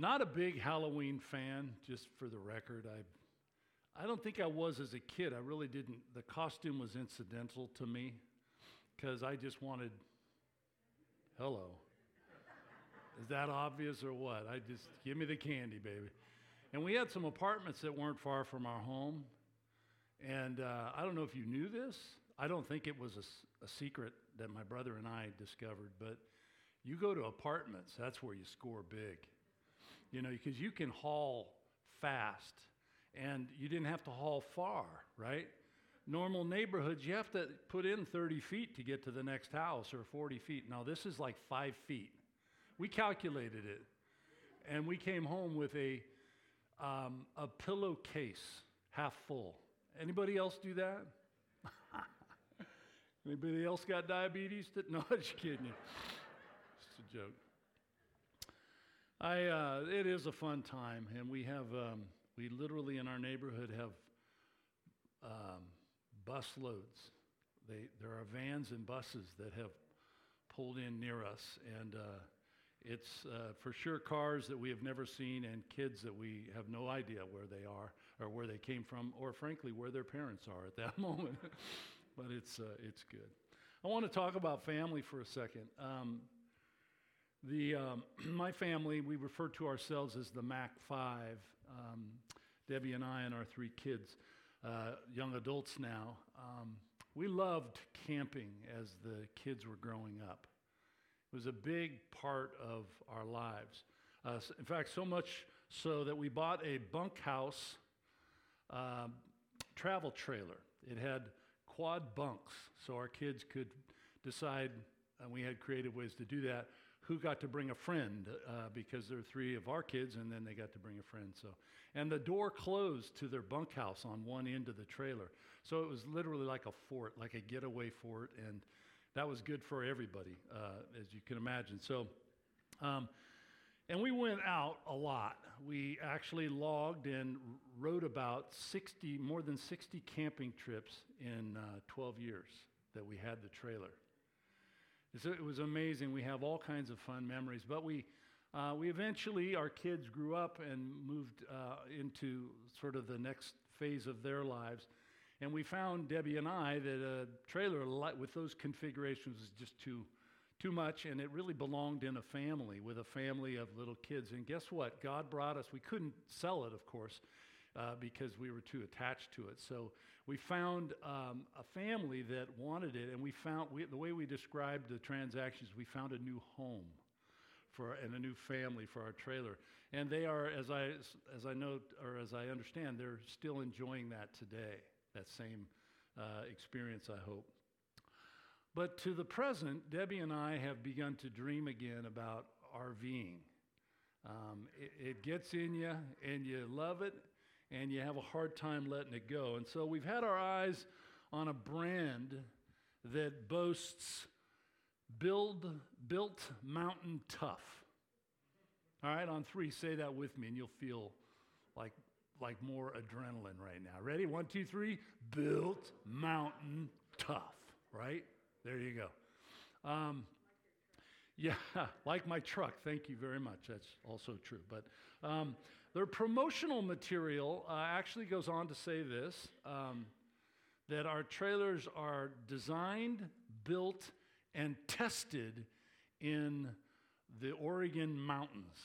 Not a big Halloween fan, just for the record. I, I don't think I was as a kid. I really didn't. The costume was incidental to me because I just wanted, hello. Is that obvious or what? I just, give me the candy, baby. And we had some apartments that weren't far from our home. And uh, I don't know if you knew this. I don't think it was a, a secret that my brother and I discovered, but you go to apartments, that's where you score big you know, because you can haul fast and you didn't have to haul far, right? Normal neighborhoods, you have to put in 30 feet to get to the next house or 40 feet. Now, this is like five feet. We calculated it and we came home with a, um, a pillowcase half full. Anybody else do that? Anybody else got diabetes? No, I'm just kidding you. It's a joke. I, uh, it is a fun time, and we have, um, we literally in our neighborhood have um, bus loads. They, there are vans and buses that have pulled in near us, and uh, it's uh, for sure cars that we have never seen and kids that we have no idea where they are or where they came from, or frankly, where their parents are at that moment. but it's, uh, it's good. I want to talk about family for a second. Um, the, um, my family, we refer to ourselves as the Mac 5. Um, Debbie and I and our three kids, uh, young adults now. Um, we loved camping as the kids were growing up. It was a big part of our lives. Uh, in fact, so much so that we bought a bunkhouse uh, travel trailer. It had quad bunks, so our kids could decide, and we had creative ways to do that, who got to bring a friend uh, because there were three of our kids, and then they got to bring a friend. So, and the door closed to their bunkhouse on one end of the trailer, so it was literally like a fort, like a getaway fort, and that was good for everybody, uh, as you can imagine. So, um, and we went out a lot. We actually logged and wrote about 60, more than 60 camping trips in uh, 12 years that we had the trailer. It was amazing. We have all kinds of fun memories. But we, uh, we eventually, our kids grew up and moved uh, into sort of the next phase of their lives. And we found, Debbie and I, that a trailer with those configurations was just too, too much, and it really belonged in a family with a family of little kids. And guess what? God brought us, we couldn't sell it, of course, uh, because we were too attached to it. So we found um, a family that wanted it, and we found we, the way we described the transactions, we found a new home for and a new family for our trailer. And they are, as I as I know or as I understand, they're still enjoying that today. That same uh, experience, I hope. But to the present, Debbie and I have begun to dream again about RVing. Um, it, it gets in you, and you love it, and you have a hard time letting it go. And so we've had our eyes on a brand that boasts build built mountain tough. All right, on three, say that with me, and you'll feel like like more adrenaline right now. Ready? One, two, three. Built mountain tough. Right there, you go. Um, yeah, like my truck. Thank you very much. That's also true. But um, their promotional material uh, actually goes on to say this um, that our trailers are designed, built, and tested in the Oregon mountains.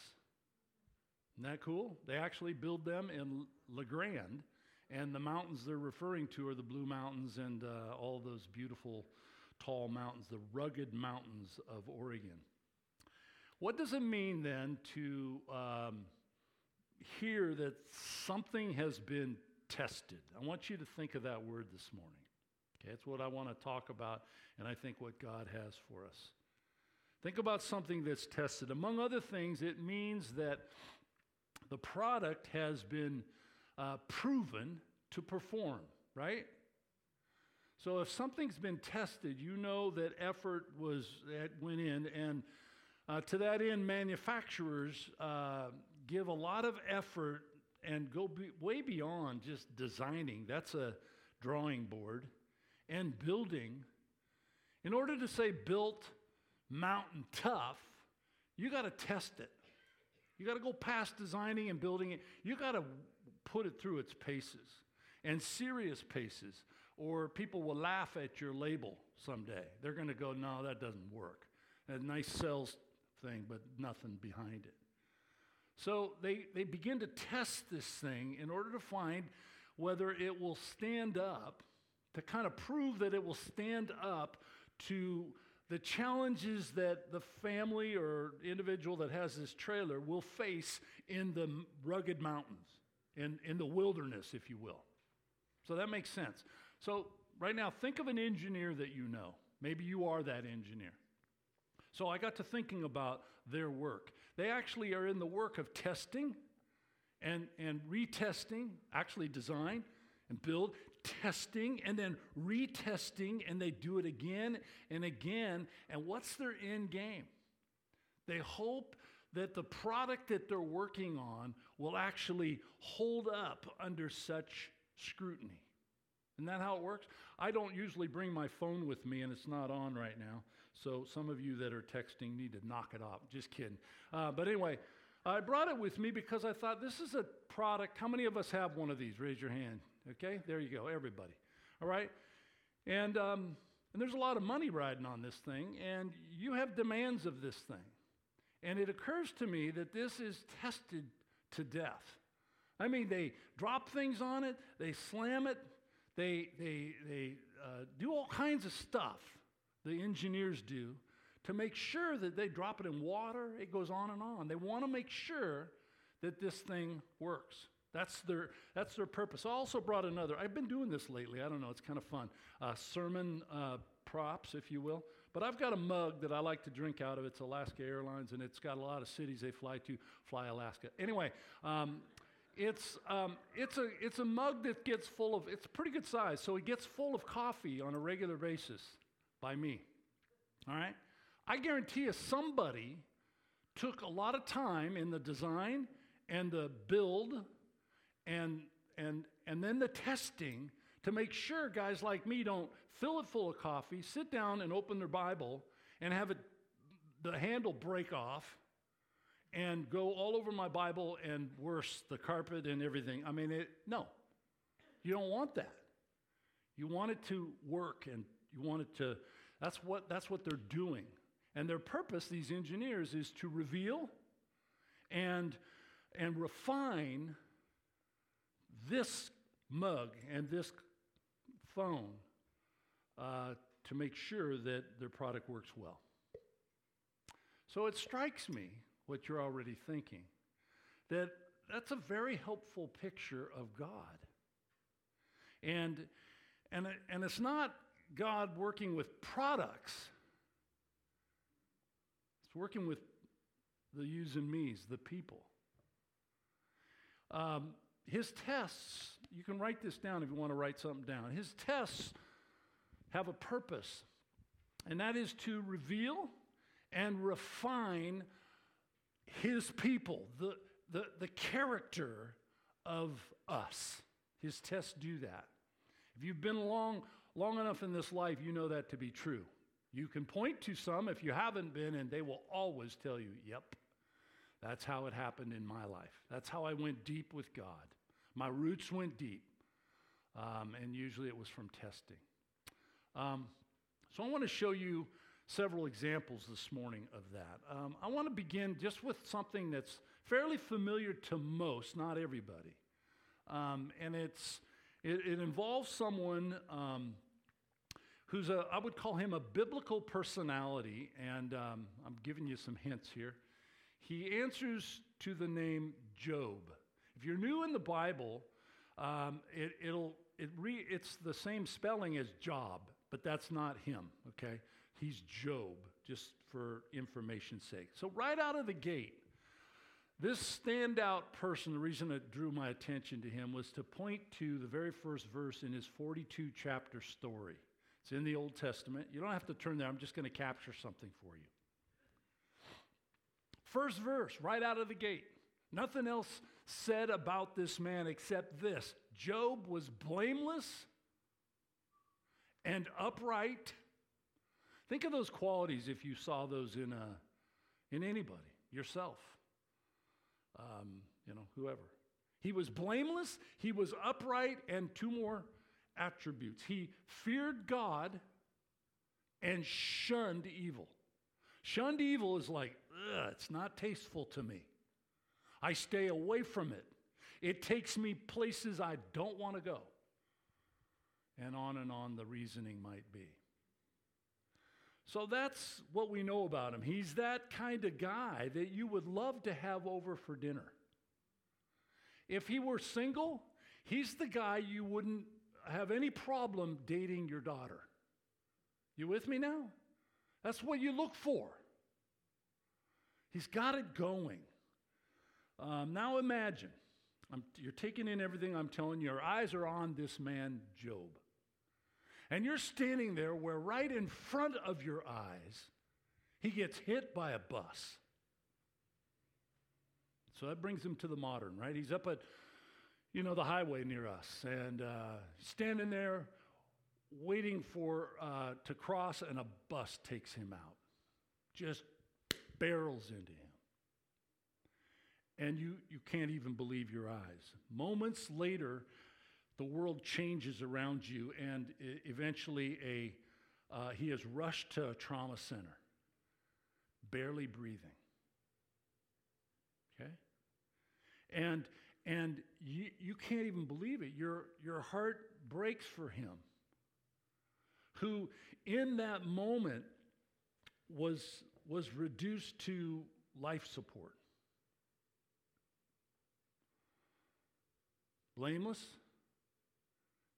Isn't that cool? They actually build them in La Grande, and the mountains they're referring to are the Blue Mountains and uh, all those beautiful tall mountains, the rugged mountains of Oregon. What does it mean then to um, hear that something has been tested. I want you to think of that word this morning. Okay, that's what I want to talk about, and I think what God has for us. Think about something that's tested. Among other things, it means that the product has been uh, proven to perform, right? So if something's been tested, you know that effort was that went in, and uh, to that end, manufacturers uh, give a lot of effort and go be, way beyond just designing. That's a drawing board and building. In order to say built mountain tough, you got to test it. You got to go past designing and building it. You got to put it through its paces and serious paces, or people will laugh at your label someday. They're going to go, no, that doesn't work. A nice sales thing, but nothing behind it. So they, they begin to test this thing in order to find whether it will stand up, to kind of prove that it will stand up to the challenges that the family or individual that has this trailer will face in the rugged mountains, in, in the wilderness, if you will. So that makes sense. So, right now, think of an engineer that you know. Maybe you are that engineer. So, I got to thinking about their work. They actually are in the work of testing and, and retesting, actually design and build, testing and then retesting, and they do it again and again. And what's their end game? They hope that the product that they're working on will actually hold up under such scrutiny. Isn't that how it works? I don't usually bring my phone with me, and it's not on right now. So some of you that are texting need to knock it off. Just kidding. Uh, but anyway, I brought it with me because I thought this is a product. How many of us have one of these? Raise your hand. Okay, there you go, everybody. All right, and um, and there's a lot of money riding on this thing, and you have demands of this thing, and it occurs to me that this is tested to death. I mean, they drop things on it, they slam it, they they they uh, do all kinds of stuff. The engineers do to make sure that they drop it in water. It goes on and on. They want to make sure that this thing works. That's their, that's their purpose. I also brought another. I've been doing this lately. I don't know. It's kind of fun. Uh, sermon uh, props, if you will. But I've got a mug that I like to drink out of. It's Alaska Airlines, and it's got a lot of cities they fly to. Fly Alaska. Anyway, um, it's, um, it's, a, it's a mug that gets full of, it's pretty good size, so it gets full of coffee on a regular basis by me. All right? I guarantee you somebody took a lot of time in the design and the build and, and, and then the testing to make sure guys like me don't fill it full of coffee, sit down and open their Bible and have it, the handle break off and go all over my Bible and worse, the carpet and everything. I mean, it, no, you don't want that. You want it to work and you want it to, that's what, that's what they're doing. And their purpose, these engineers, is to reveal and, and refine this mug and this phone uh, to make sure that their product works well. So it strikes me what you're already thinking that that's a very helpful picture of God. And, and, and it's not God working with products, it's working with the yous and me's, the people. Um, his tests, you can write this down if you want to write something down. His tests have a purpose, and that is to reveal and refine his people, the, the, the character of us. His tests do that. If you've been long, long enough in this life, you know that to be true. You can point to some if you haven't been, and they will always tell you, yep, that's how it happened in my life. That's how I went deep with God. My roots went deep, um, and usually it was from testing. Um, so I want to show you several examples this morning of that. Um, I want to begin just with something that's fairly familiar to most, not everybody. Um, and it's, it, it, involves someone um, who's a, I would call him a biblical personality, and um, I'm giving you some hints here. He answers to the name Job. If you're new in the Bible, um, it, will it re, it's the same spelling as Job, but that's not him, okay? He's Job, just for information's sake. So, right out of the gate, this standout person, the reason it drew my attention to him was to point to the very first verse in his 42 chapter story. It's in the Old Testament. You don't have to turn there, I'm just going to capture something for you. First verse, right out of the gate. Nothing else said about this man except this Job was blameless and upright. Think of those qualities if you saw those in, a, in anybody, yourself. Um, you know, whoever. He was blameless, he was upright, and two more attributes. He feared God and shunned evil. Shunned evil is like, it's not tasteful to me. I stay away from it. It takes me places I don't want to go. And on and on the reasoning might be. So that's what we know about him. He's that kind of guy that you would love to have over for dinner. If he were single, he's the guy you wouldn't have any problem dating your daughter. You with me now? That's what you look for. He's got it going. Um, now imagine, I'm, you're taking in everything I'm telling you. Your eyes are on this man, Job. And you're standing there where right in front of your eyes, he gets hit by a bus. So that brings him to the modern, right? He's up at, you know, the highway near us and uh, standing there waiting for uh, to cross, and a bus takes him out, just barrels into him. And you, you can't even believe your eyes. Moments later, the world changes around you, and eventually a, uh, he is rushed to a trauma center, barely breathing. Okay? And, and you, you can't even believe it. Your, your heart breaks for him, who in that moment was, was reduced to life support. Blameless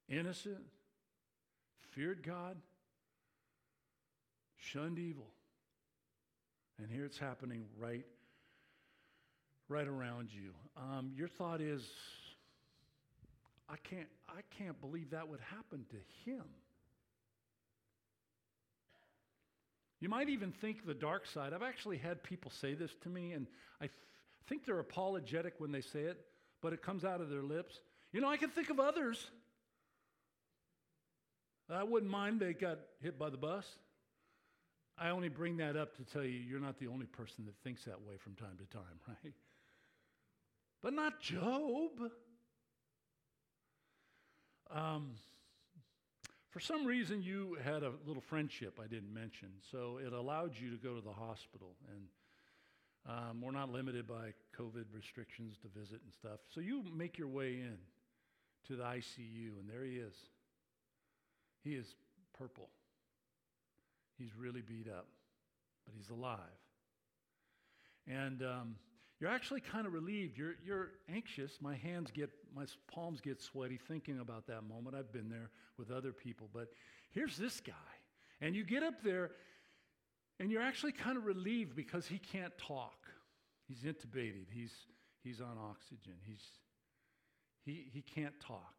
innocent, feared God, shunned evil. And here it's happening right, right around you. Um, your thought is, I can't, I can't believe that would happen to him. You might even think the dark side. I've actually had people say this to me, and I think they're apologetic when they say it, but it comes out of their lips. You know, I can think of others I wouldn't mind they got hit by the bus. I only bring that up to tell you you're not the only person that thinks that way from time to time, right? But not Job. Um, for some reason, you had a little friendship I didn't mention, so it allowed you to go to the hospital. And um, we're not limited by COVID restrictions to visit and stuff. So you make your way in to the ICU, and there he is. He is purple. He's really beat up, but he's alive. And um, you're actually kind of relieved. You're, you're anxious. My hands get, my palms get sweaty thinking about that moment. I've been there with other people. But here's this guy. And you get up there, and you're actually kind of relieved because he can't talk. He's intubated. He's, he's on oxygen. He's, he, he can't talk.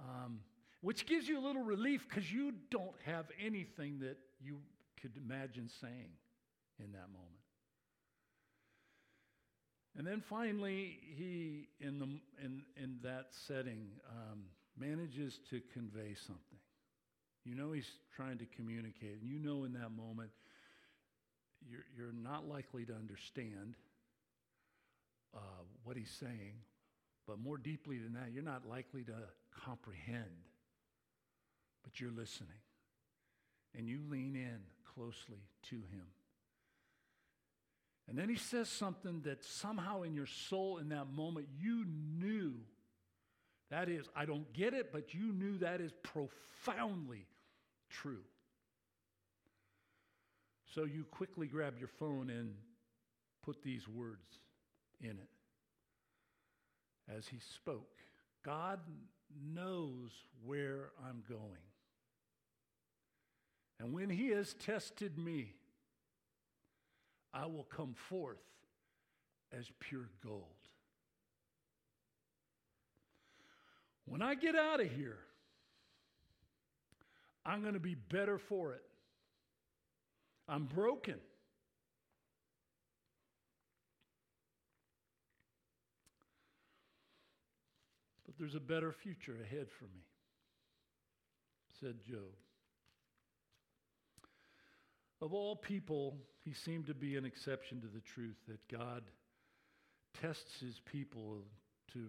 Um, which gives you a little relief because you don't have anything that you could imagine saying in that moment. And then finally, he, in, the, in, in that setting, um, manages to convey something. You know he's trying to communicate, and you know in that moment you're, you're not likely to understand uh, what he's saying, but more deeply than that, you're not likely to comprehend but you're listening. And you lean in closely to him. And then he says something that somehow in your soul in that moment you knew. That is, I don't get it, but you knew that is profoundly true. So you quickly grab your phone and put these words in it. As he spoke, God knows where I'm going. And when he has tested me, I will come forth as pure gold. When I get out of here, I'm going to be better for it. I'm broken. But there's a better future ahead for me, said Job. Of all people, he seemed to be an exception to the truth that God tests his people to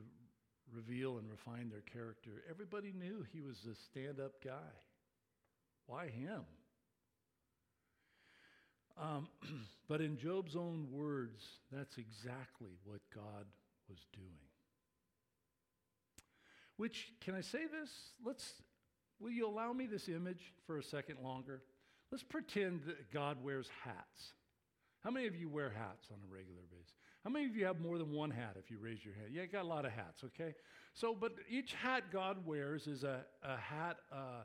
reveal and refine their character. Everybody knew he was a stand up guy. Why him? Um, but in Job's own words, that's exactly what God was doing. Which, can I say this? Let's, will you allow me this image for a second longer? Let's pretend that God wears hats. How many of you wear hats on a regular basis? How many of you have more than one hat if you raise your hand? Yeah, you got a lot of hats, okay? So, but each hat God wears is a, a hat uh,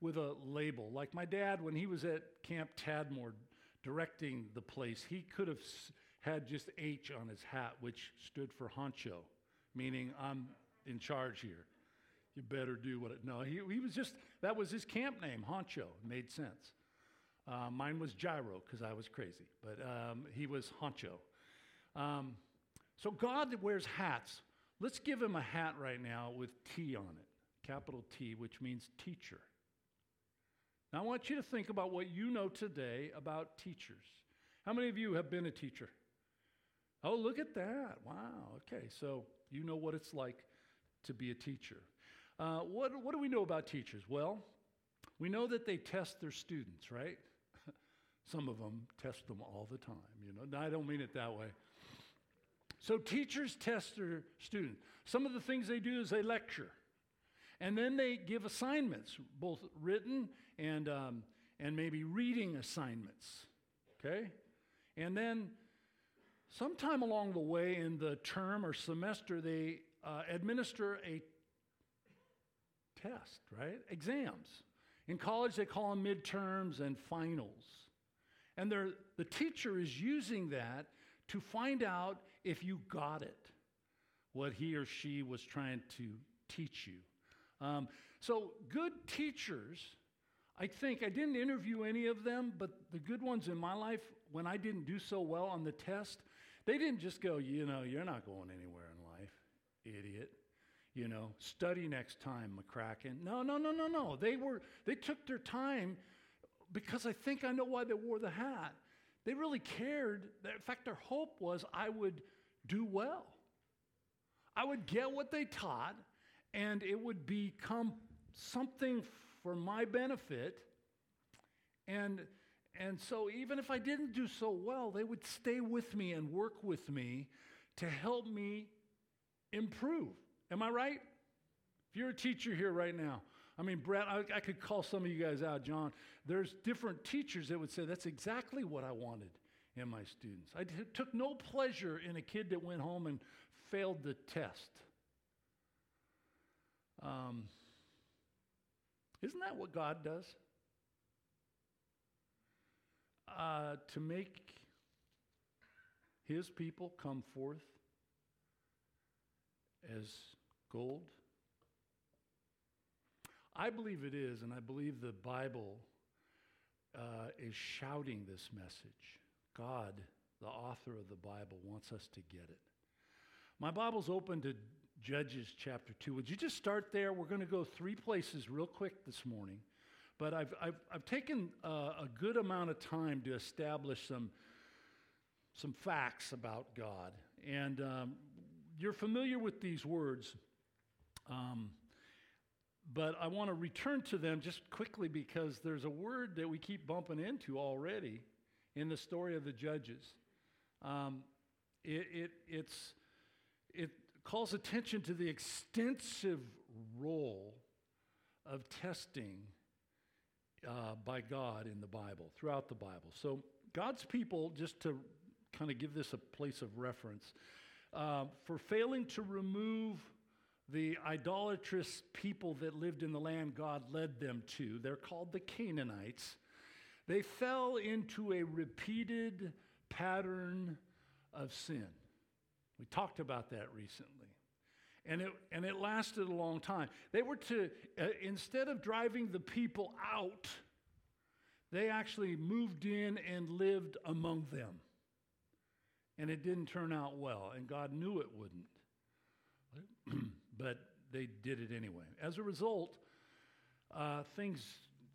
with a label. Like my dad, when he was at Camp Tadmor directing the place, he could have had just H on his hat, which stood for honcho, meaning I'm in charge here. You better do what it. No, he, he was just, that was his camp name, honcho. Made sense. Uh, mine was Gyro because I was crazy, but um, he was honcho. Um, so God that wears hats. Let's give him a hat right now with T on it, capital T, which means teacher. Now I want you to think about what you know today about teachers. How many of you have been a teacher? Oh, look at that. Wow. Okay, so you know what it's like to be a teacher. Uh, what, what do we know about teachers? Well, we know that they test their students, right? Some of them test them all the time, you know. I don't mean it that way. So teachers test their students. Some of the things they do is they lecture. And then they give assignments, both written and, um, and maybe reading assignments. Okay? And then sometime along the way in the term or semester, they uh, administer a test, right? Exams. In college, they call them midterms and finals. And the teacher is using that to find out if you got it, what he or she was trying to teach you. Um, so, good teachers, I think, I didn't interview any of them, but the good ones in my life, when I didn't do so well on the test, they didn't just go, you know, you're not going anywhere in life, idiot. You know, study next time, McCracken. No, no, no, no, no. They were, they took their time because I think I know why they wore the hat. They really cared. In fact, their hope was I would do well. I would get what they taught, and it would become something for my benefit. And, and so, even if I didn't do so well, they would stay with me and work with me to help me improve. Am I right? If you're a teacher here right now, I mean, Brett, I, I, could call some of you guys out, John. There's different teachers that would say, that's exactly what I wanted in my students. I t- took no pleasure in a kid that went home and failed the test. Um, isn't that what God does? Uh, to make his people come forth as gold I believe it is, and I believe the Bible uh, is shouting this message. God, the author of the Bible, wants us to get it. My Bible's open to Judges chapter 2. Would you just start there? We're going to go three places real quick this morning. But I've, I've, I've taken uh, a good amount of time to establish some, some facts about God. And um, you're familiar with these words. Um, but I want to return to them just quickly because there's a word that we keep bumping into already in the story of the judges. Um, it, it, it calls attention to the extensive role of testing uh, by God in the Bible, throughout the Bible. So, God's people, just to kind of give this a place of reference, uh, for failing to remove the idolatrous people that lived in the land God led them to. They're called the Canaanites. They fell into a repeated pattern of sin. We talked about that recently. And it, and it lasted a long time. They were to, uh, instead of driving the people out, they actually moved in and lived among them. And it didn't turn out well, and God knew it wouldn't. but they did it anyway. As a result, uh, things,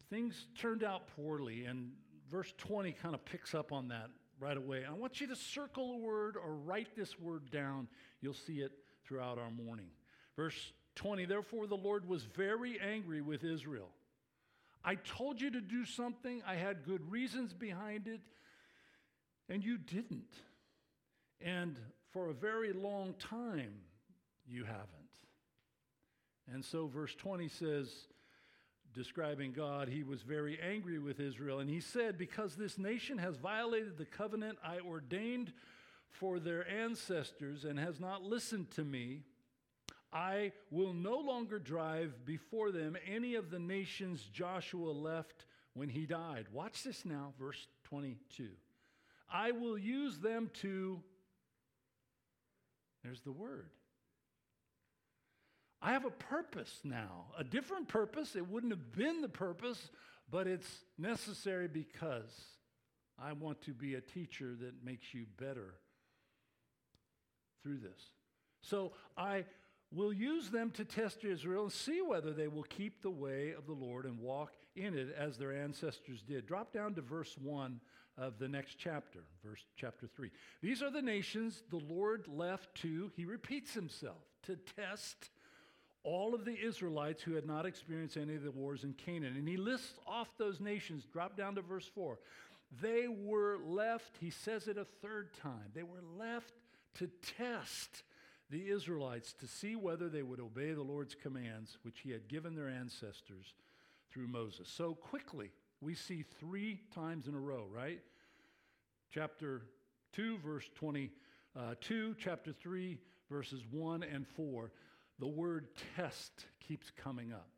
things turned out poorly, and verse 20 kind of picks up on that right away. I want you to circle a word or write this word down. You'll see it throughout our morning. Verse 20 Therefore, the Lord was very angry with Israel. I told you to do something, I had good reasons behind it, and you didn't. And for a very long time, you haven't. And so, verse 20 says, describing God, he was very angry with Israel. And he said, Because this nation has violated the covenant I ordained for their ancestors and has not listened to me, I will no longer drive before them any of the nations Joshua left when he died. Watch this now, verse 22. I will use them to, there's the word. I have a purpose now, a different purpose. It wouldn't have been the purpose, but it's necessary because I want to be a teacher that makes you better through this. So I will use them to test Israel and see whether they will keep the way of the Lord and walk in it as their ancestors did. Drop down to verse 1 of the next chapter, verse chapter 3. These are the nations the Lord left to, he repeats himself, to test all of the Israelites who had not experienced any of the wars in Canaan. And he lists off those nations. Drop down to verse 4. They were left, he says it a third time, they were left to test the Israelites to see whether they would obey the Lord's commands, which he had given their ancestors through Moses. So quickly, we see three times in a row, right? Chapter 2, verse 22, uh, chapter 3, verses 1 and 4 the word test keeps coming up.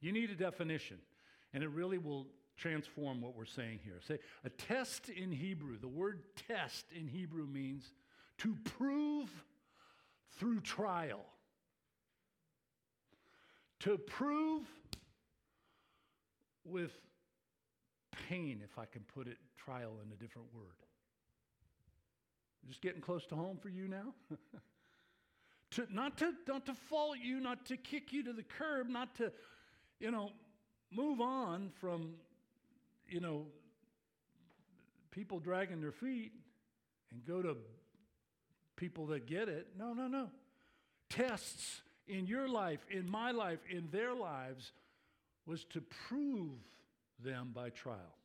You need a definition, and it really will transform what we're saying here. Say, a test in Hebrew, the word test in Hebrew means to prove through trial. To prove with pain, if I can put it, trial in a different word. Just getting close to home for you now? to, not, to, not to fault you, not to kick you to the curb, not to, you know, move on from, you know, people dragging their feet and go to people that get it. No, no, no. Tests in your life, in my life, in their lives was to prove them by trial.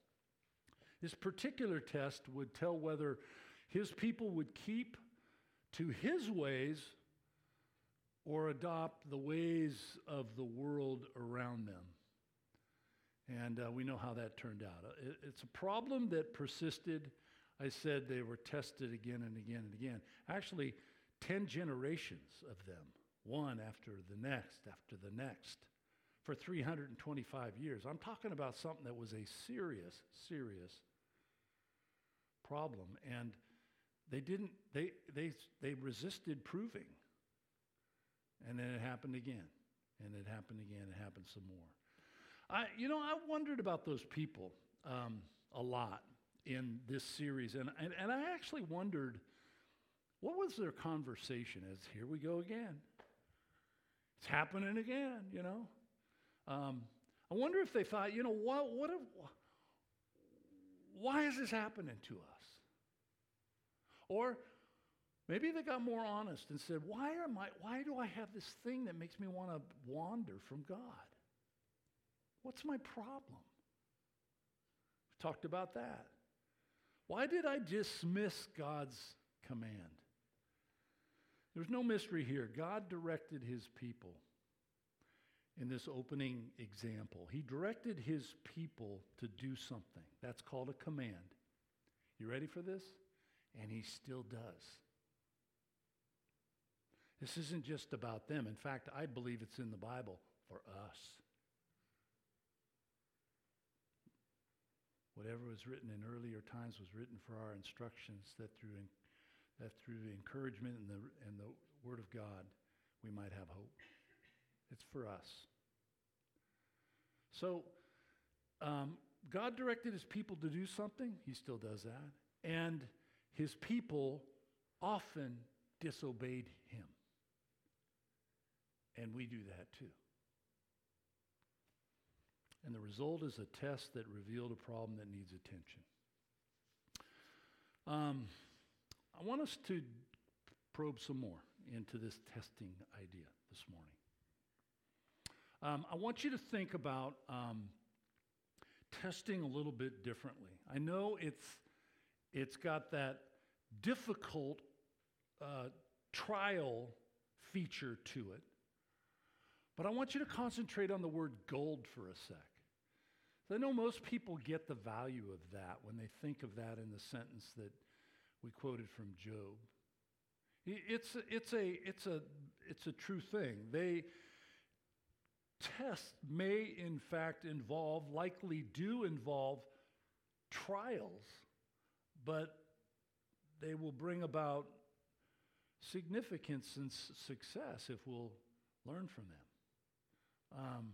This particular test would tell whether his people would keep to his ways or adopt the ways of the world around them. And uh, we know how that turned out. Uh, it, it's a problem that persisted. I said they were tested again and again and again. Actually, 10 generations of them, one after the next, after the next, for 325 years. I'm talking about something that was a serious, serious problem. And they didn't, they, they, they resisted proving. And then it happened again. And it happened again. It happened some more. I, you know, I wondered about those people um, a lot in this series. And, and, and I actually wondered what was their conversation as here we go again. It's happening again, you know. Um, I wonder if they thought, you know, what, what if, why is this happening to us? Or Maybe they got more honest and said, why, am I, why do I have this thing that makes me want to wander from God? What's my problem? We've talked about that. Why did I dismiss God's command? There's no mystery here. God directed his people in this opening example. He directed his people to do something. That's called a command. You ready for this? And he still does. This isn't just about them. In fact, I believe it's in the Bible for us. Whatever was written in earlier times was written for our instructions that through, that through the encouragement and the, and the Word of God, we might have hope. It's for us. So, um, God directed his people to do something. He still does that. And his people often disobeyed him. And we do that too. And the result is a test that revealed a problem that needs attention. Um, I want us to probe some more into this testing idea this morning. Um, I want you to think about um, testing a little bit differently. I know it's, it's got that difficult uh, trial feature to it, but I want you to concentrate on the word gold for a sec. I know most people get the value of that when they think of that in the sentence that we quoted from Job. It's a, it's a, it's a, it's a true thing. They, tests may in fact involve, likely do involve trials, but they will bring about significance and success if we'll learn from them. Um,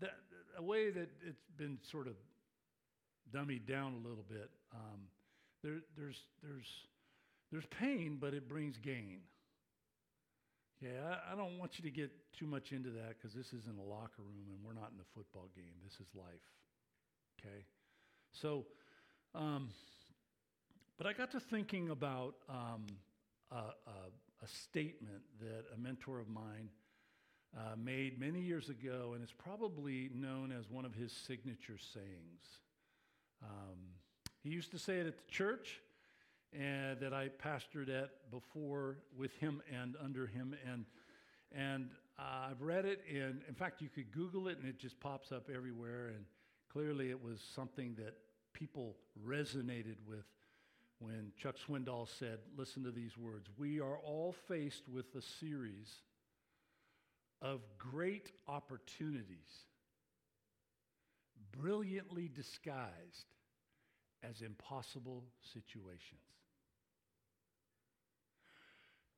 that, a way that it's been sort of dummied down a little bit. Um, there, there's, there's, there's pain, but it brings gain. Yeah, I, I don't want you to get too much into that because this isn't a locker room and we're not in a football game. This is life. Okay? So, um, but I got to thinking about um, a, a, a, statement that a mentor of mine uh, made many years ago, and it's probably known as one of his signature sayings. Um, he used to say it at the church and that I pastored at before with him and under him. And, and uh, I've read it, and in fact, you could Google it and it just pops up everywhere. And clearly, it was something that people resonated with when Chuck Swindoll said, Listen to these words We are all faced with a series of great opportunities, brilliantly disguised as impossible situations.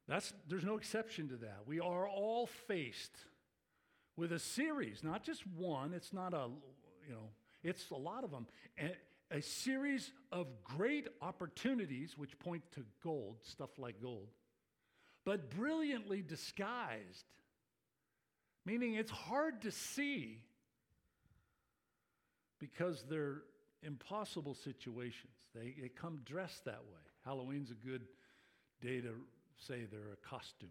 That's, there's no exception to that. We are all faced with a series, not just one. It's not a, you know, it's a lot of them. A, a series of great opportunities which point to gold, stuff like gold, but brilliantly disguised, meaning it's hard to see because they're impossible situations. They, they come dressed that way. Halloween's a good day to say they're a costume.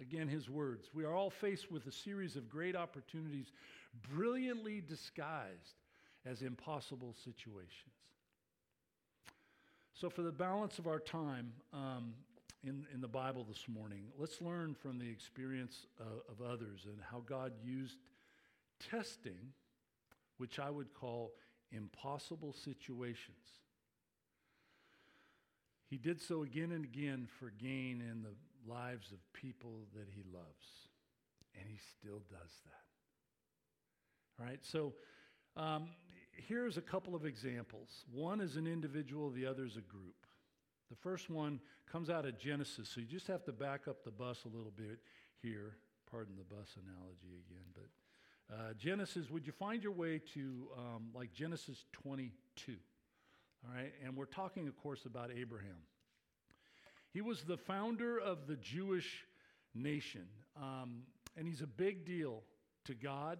Again, his words We are all faced with a series of great opportunities, brilliantly disguised as impossible situations. So, for the balance of our time um, in, in the Bible this morning, let's learn from the experience uh, of others and how God used testing, which I would call impossible situations, he did so again and again for gain in the lives of people that he loves. And he still does that. All right, so um, here's a couple of examples. One is an individual, the other is a group. The first one comes out of Genesis, so you just have to back up the bus a little bit here. Pardon the bus analogy again, but uh, Genesis, would you find your way to um, like Genesis 22? All right, and we're talking, of course, about Abraham. He was the founder of the Jewish nation, um, and he's a big deal to God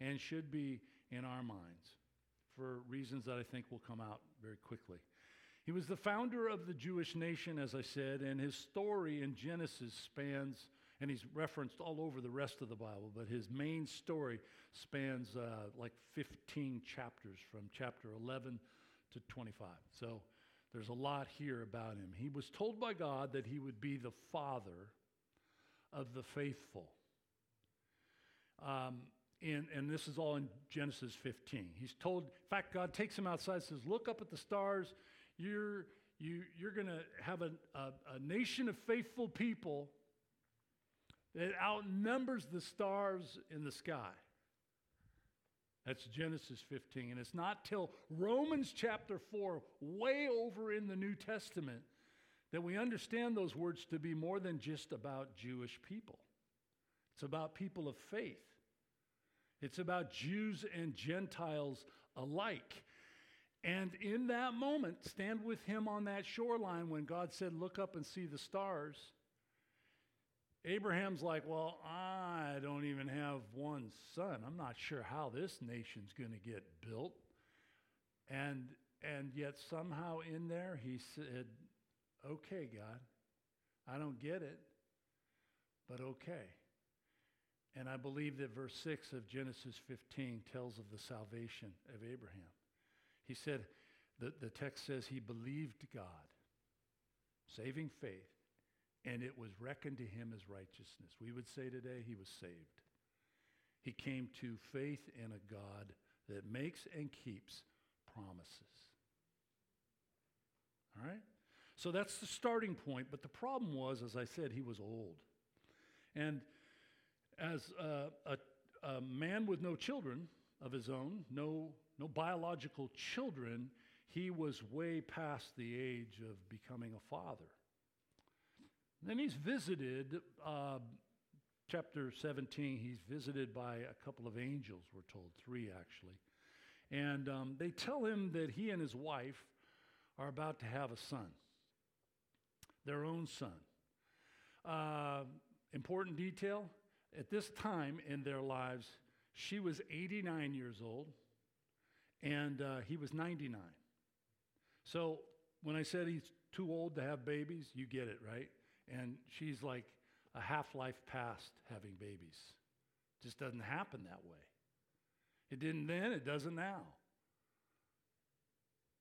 and should be in our minds for reasons that I think will come out very quickly. He was the founder of the Jewish nation, as I said, and his story in Genesis spans, and he's referenced all over the rest of the Bible, but his main story spans uh, like 15 chapters from chapter 11 to 25. So there's a lot here about him. He was told by God that he would be the father of the faithful. Um, and, and this is all in Genesis 15. He's told, in fact, God takes him outside says, Look up at the stars. You're, you, you're going to have a, a, a nation of faithful people that outnumbers the stars in the sky. That's Genesis 15. And it's not till Romans chapter 4, way over in the New Testament, that we understand those words to be more than just about Jewish people. It's about people of faith, it's about Jews and Gentiles alike. And in that moment, stand with him on that shoreline when God said, Look up and see the stars. Abraham's like, Well, I don't even have one son. I'm not sure how this nation's going to get built. And, and yet somehow in there he said, Okay, God, I don't get it, but okay. And I believe that verse 6 of Genesis 15 tells of the salvation of Abraham. He said, the, the text says he believed God, saving faith, and it was reckoned to him as righteousness. We would say today he was saved. He came to faith in a God that makes and keeps promises. All right? So that's the starting point. But the problem was, as I said, he was old. And as a, a, a man with no children of his own, no, no biological children, he was way past the age of becoming a father. Then he's visited, uh, chapter 17, he's visited by a couple of angels, we're told, three actually. And um, they tell him that he and his wife are about to have a son, their own son. Uh, important detail at this time in their lives, she was 89 years old and uh, he was 99. So when I said he's too old to have babies, you get it, right? And she's like a half life past having babies. Just doesn't happen that way. It didn't then, it doesn't now.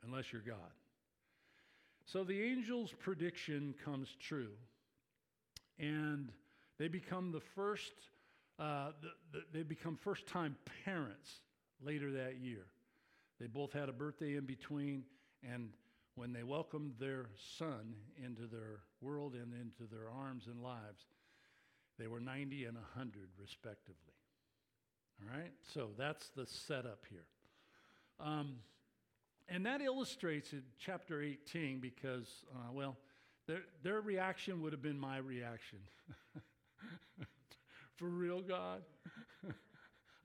Unless you're God. So the angel's prediction comes true. And they become the first, uh, the, the, they become first time parents later that year. They both had a birthday in between, and when they welcomed their son into their world and into their arms and lives, they were 90 and 100 respectively. All right? So that's the setup here. Um, and that illustrates in chapter 18 because, uh, well, their, their reaction would have been my reaction. For real, God?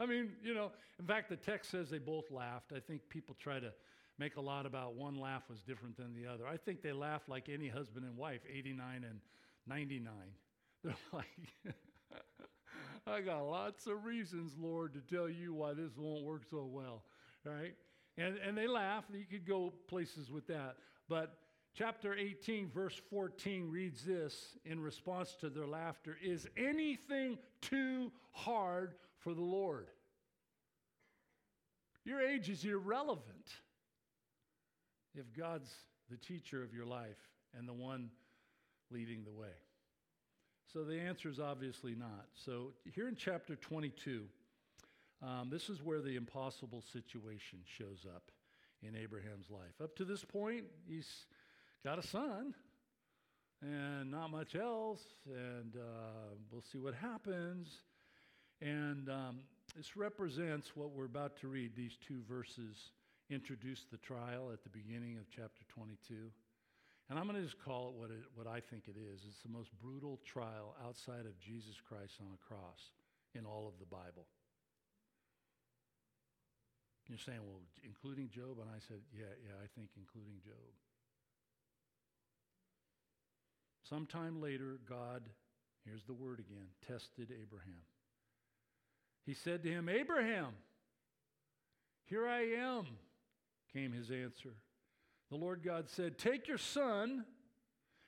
I mean, you know, in fact, the text says they both laughed. I think people try to make a lot about one laugh was different than the other. I think they laughed like any husband and wife, 89 and 99. They're like, I got lots of reasons, Lord, to tell you why this won't work so well, right? And, and they laugh. You could go places with that. But chapter 18, verse 14 reads this in response to their laughter Is anything too hard for the Lord? Your age is irrelevant if God's the teacher of your life and the one leading the way. So the answer is obviously not. So here in chapter 22, um, this is where the impossible situation shows up in Abraham's life. Up to this point, he's got a son and not much else, and uh, we'll see what happens. And um, this represents what we're about to read. These two verses introduce the trial at the beginning of chapter 22. And I'm going to just call it what, it what I think it is. It's the most brutal trial outside of Jesus Christ on a cross in all of the Bible. You're saying, well, including Job? And I said, yeah, yeah, I think including Job. Sometime later, God, here's the word again, tested Abraham. He said to him, Abraham, here I am, came his answer. The Lord God said, Take your son,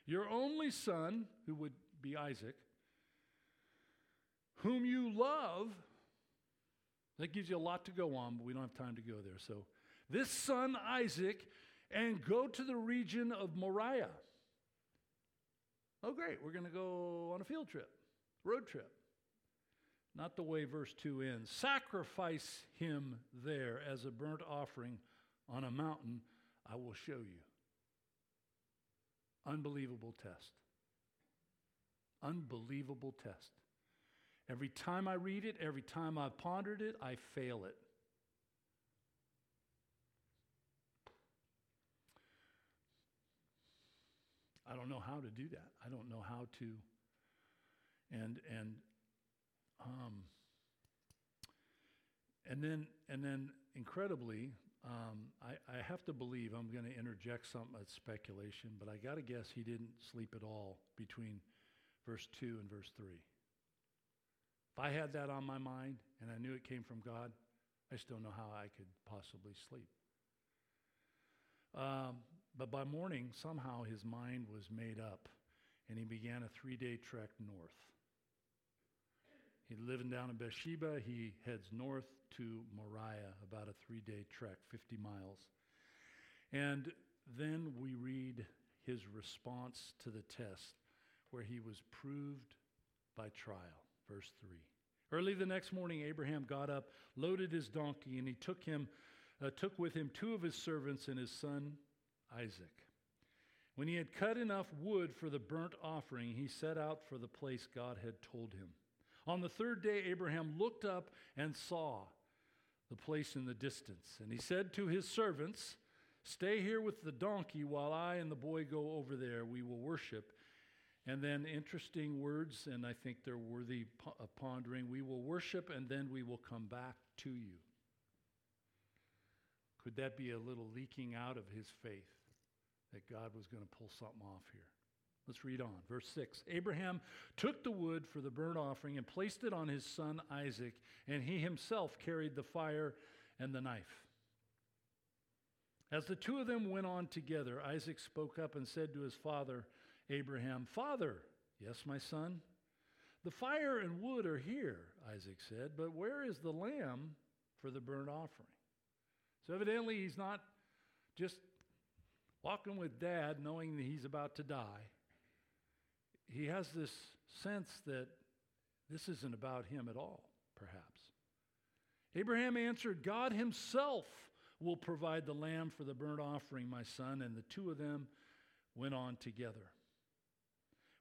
your only son, who would be Isaac, whom you love that gives you a lot to go on, but we don't have time to go there. So, this son, Isaac, and go to the region of Moriah. Oh, great, we're going to go on a field trip, road trip. Not the way verse 2 ends. Sacrifice him there as a burnt offering on a mountain, I will show you. Unbelievable test. Unbelievable test. Every time I read it, every time I've pondered it, I fail it. I don't know how to do that. I don't know how to. And and um, and then and then incredibly, um, I, I have to believe I'm going to interject something that's speculation, but I got to guess he didn't sleep at all between verse two and verse three. If I had that on my mind and I knew it came from God, I still know how I could possibly sleep. Um, but by morning, somehow his mind was made up, and he began a three day trek north. He's living down in Beersheba. He heads north to Moriah, about a three day trek, 50 miles. And then we read his response to the test, where he was proved by trial. Verse 3. Early the next morning, Abraham got up, loaded his donkey, and he took, him, uh, took with him two of his servants and his son Isaac. When he had cut enough wood for the burnt offering, he set out for the place God had told him. On the third day, Abraham looked up and saw the place in the distance. And he said to his servants, Stay here with the donkey while I and the boy go over there. We will worship. And then interesting words, and I think they're worthy of pondering. We will worship and then we will come back to you. Could that be a little leaking out of his faith that God was going to pull something off here? Let's read on. Verse 6 Abraham took the wood for the burnt offering and placed it on his son Isaac, and he himself carried the fire and the knife. As the two of them went on together, Isaac spoke up and said to his father, Abraham, Father, yes, my son. The fire and wood are here, Isaac said, but where is the lamb for the burnt offering? So evidently, he's not just walking with dad knowing that he's about to die. He has this sense that this isn't about him at all, perhaps. Abraham answered, God himself will provide the lamb for the burnt offering, my son. And the two of them went on together.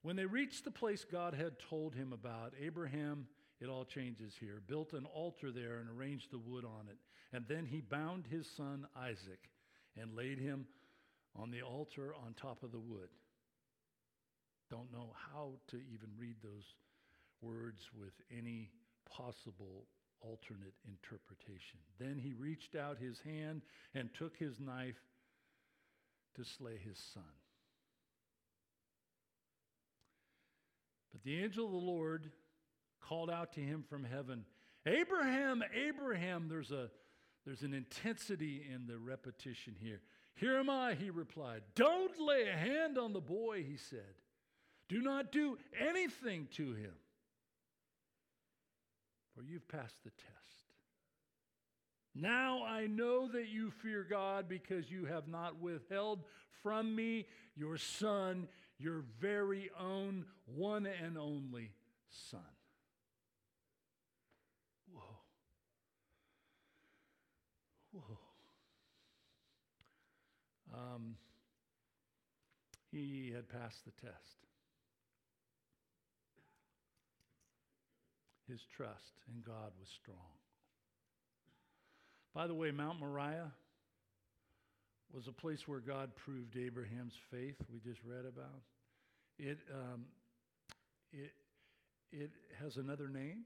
When they reached the place God had told him about, Abraham, it all changes here, built an altar there and arranged the wood on it. And then he bound his son Isaac and laid him on the altar on top of the wood. Don't know how to even read those words with any possible alternate interpretation. Then he reached out his hand and took his knife to slay his son. But the angel of the Lord called out to him from heaven, Abraham, Abraham. There's, a, there's an intensity in the repetition here. Here am I, he replied. Don't lay a hand on the boy, he said. Do not do anything to him, for you've passed the test. Now I know that you fear God because you have not withheld from me your son, your very own one and only Son. Whoa. Whoa. Um, he had passed the test. His trust in God was strong. By the way, Mount Moriah was a place where God proved Abraham's faith, we just read about. It, um, it, it has another name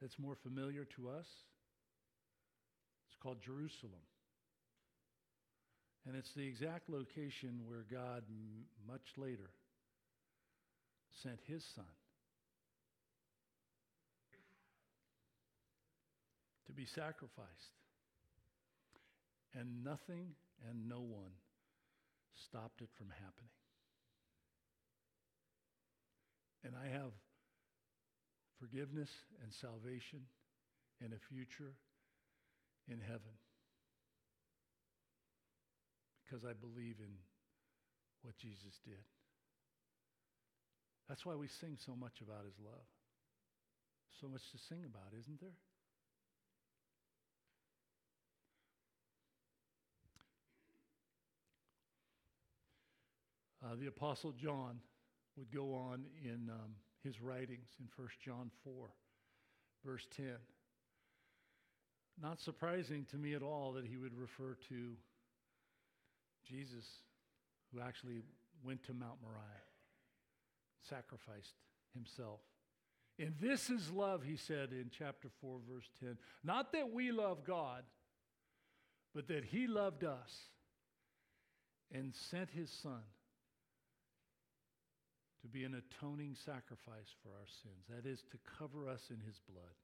that's more familiar to us. It's called Jerusalem. And it's the exact location where God, m- much later, sent his son to be sacrificed. And nothing and no one stopped it from happening. And I have forgiveness and salvation and a future in heaven because I believe in what Jesus did. That's why we sing so much about his love. So much to sing about, isn't there? Uh, the Apostle John would go on in um, his writings in 1 John 4, verse 10. Not surprising to me at all that he would refer to Jesus, who actually went to Mount Moriah, sacrificed himself. And this is love, he said in chapter 4, verse 10. Not that we love God, but that he loved us and sent his son to be an atoning sacrifice for our sins. That is, to cover us in his blood,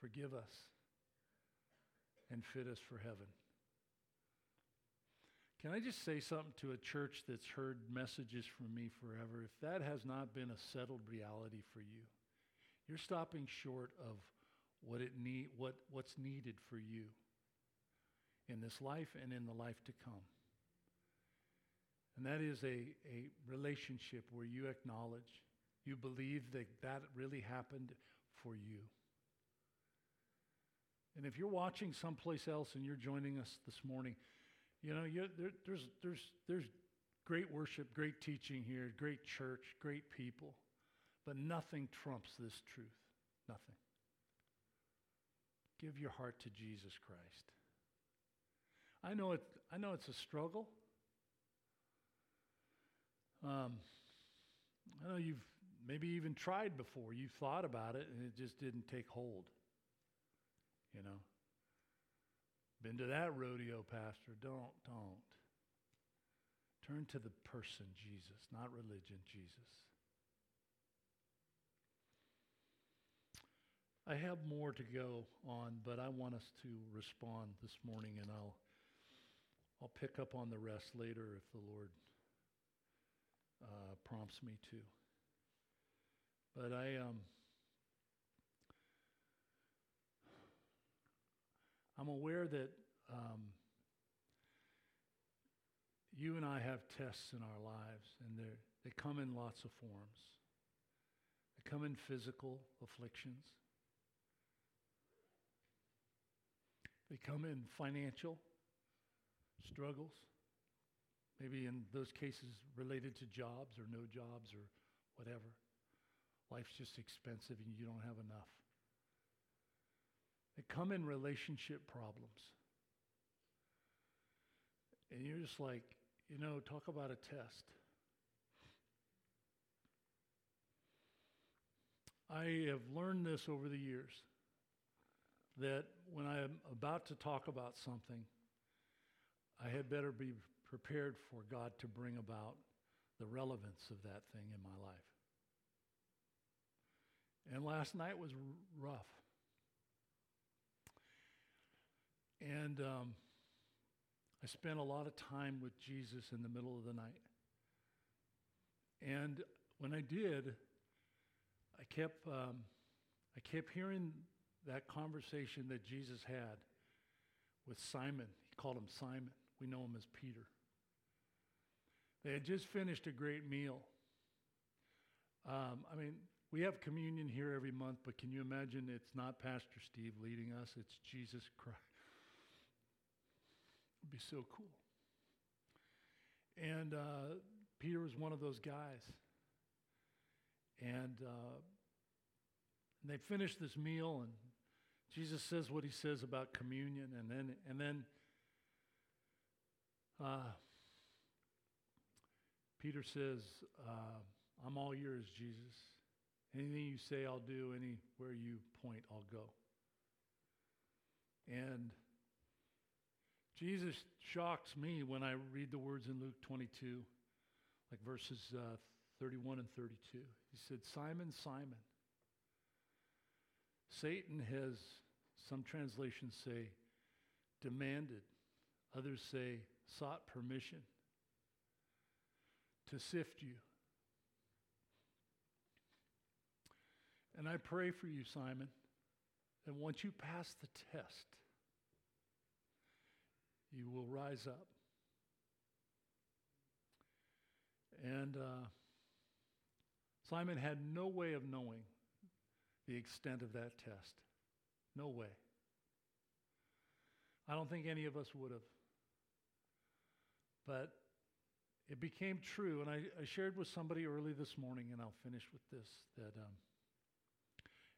forgive us, and fit us for heaven. Can I just say something to a church that's heard messages from me forever? If that has not been a settled reality for you, you're stopping short of what it need, what, what's needed for you in this life and in the life to come. And that is a, a relationship where you acknowledge, you believe that that really happened for you. And if you're watching someplace else and you're joining us this morning, you know, there, there's, there's, there's great worship, great teaching here, great church, great people, but nothing trumps this truth. Nothing. Give your heart to Jesus Christ. I know, it, I know it's a struggle. Um, I know you've maybe even tried before. You've thought about it and it just didn't take hold. You know? Been to that rodeo, Pastor. Don't, don't. Turn to the person, Jesus, not religion, Jesus. I have more to go on, but I want us to respond this morning, and I'll, I'll pick up on the rest later if the Lord uh, prompts me to. But I, um, I'm aware that um, you and I have tests in our lives, and they come in lots of forms. They come in physical afflictions. They come in financial struggles, maybe in those cases related to jobs or no jobs or whatever. Life's just expensive and you don't have enough. They come in relationship problems. And you're just like, you know, talk about a test. I have learned this over the years that when I am about to talk about something, I had better be prepared for God to bring about the relevance of that thing in my life. And last night was r- rough. And um, I spent a lot of time with Jesus in the middle of the night. And when I did, I kept, um, I kept hearing that conversation that Jesus had with Simon. He called him Simon. We know him as Peter. They had just finished a great meal. Um, I mean, we have communion here every month, but can you imagine it's not Pastor Steve leading us, it's Jesus Christ. It'd be so cool. And uh, Peter was one of those guys. And uh, they finished this meal, and Jesus says what he says about communion, and then and then uh, Peter says, uh, "I'm all yours, Jesus. Anything you say, I'll do. Anywhere you point, I'll go." And Jesus shocks me when I read the words in Luke 22, like verses uh, 31 and 32. He said, "Simon, Simon." Satan has, some translations say, demanded, others say, sought permission to sift you. And I pray for you, Simon, that once you pass the test, you will rise up. And uh, Simon had no way of knowing the extent of that test. No way. I don't think any of us would have. But it became true, and I, I, shared with somebody early this morning, and I'll finish with this that um,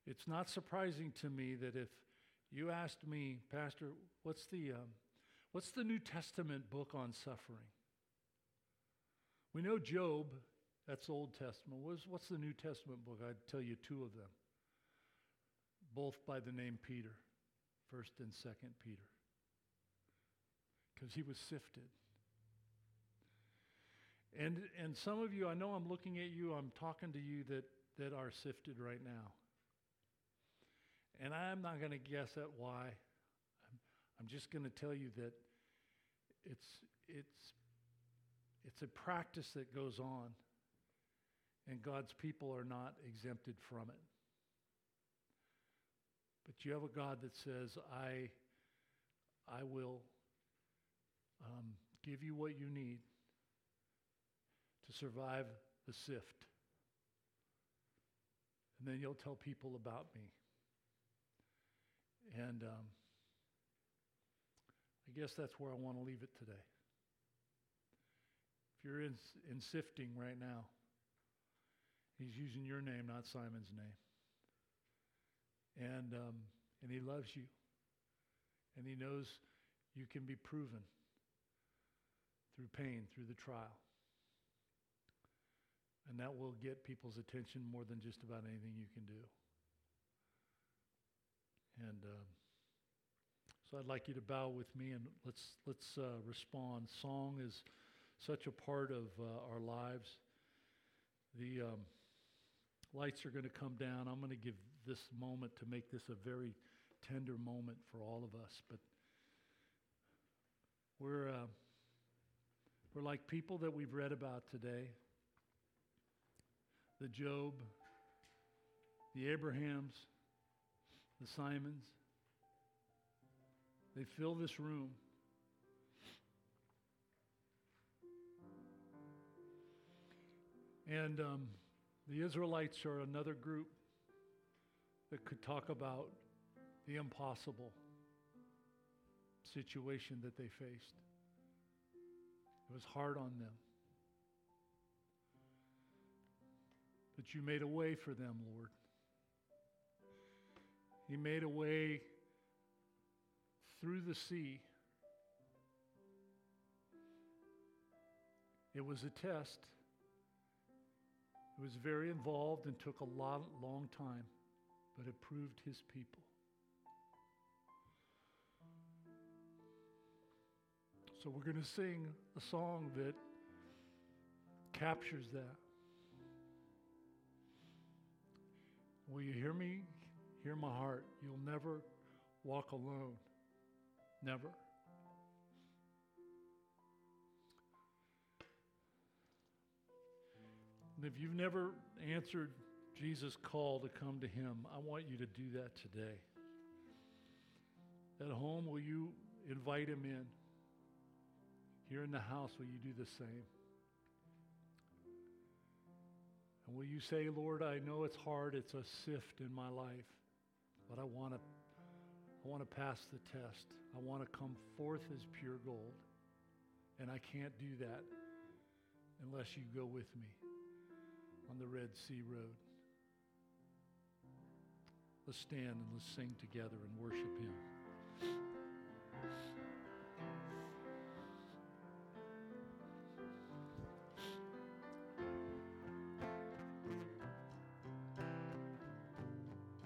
it's not surprising to me that if you asked me, Pastor, what's the, um, what's the New Testament book on suffering? We know Job, that's Old Testament. What's, what's the New Testament book? I'd tell you two of them both by the name Peter, 1st and 2nd Peter, because he was sifted. And, and some of you, I know I'm looking at you, I'm talking to you that, that are sifted right now. And I'm not going to guess at why. I'm, I'm just going to tell you that it's, it's, it's a practice that goes on, and God's people are not exempted from it. But you have a God that says, I, I will um, give you what you need to survive the sift. And then you'll tell people about me. And um, I guess that's where I want to leave it today. If you're in, in sifting right now, he's using your name, not Simon's name. And, um, and he loves you. And he knows you can be proven through pain, through the trial. And that will get people's attention more than just about anything you can do. And um, so I'd like you to bow with me and let's, let's uh, respond. Song is such a part of uh, our lives. The um, lights are going to come down. I'm going to give this moment to make this a very tender moment for all of us. But we're, uh, we're like people that we've read about today the Job, the Abrahams, the Simons. They fill this room. And um, the Israelites are another group that could talk about the impossible situation that they faced. It was hard on them. But you made a way for them, Lord. He made a way through the sea. It was a test. It was very involved and took a lot, long time, but it proved his people. So we're going to sing a song that captures that. Will you hear me? Hear my heart. You'll never walk alone. Never. And if you've never answered Jesus' call to come to Him, I want you to do that today. At home, will you invite Him in? Here in the house, will you do the same? And will you say, Lord, I know it's hard, it's a sift in my life, but I want to I want to pass the test. I want to come forth as pure gold. And I can't do that unless you go with me on the Red Sea Road. Let's stand and let's sing together and worship him.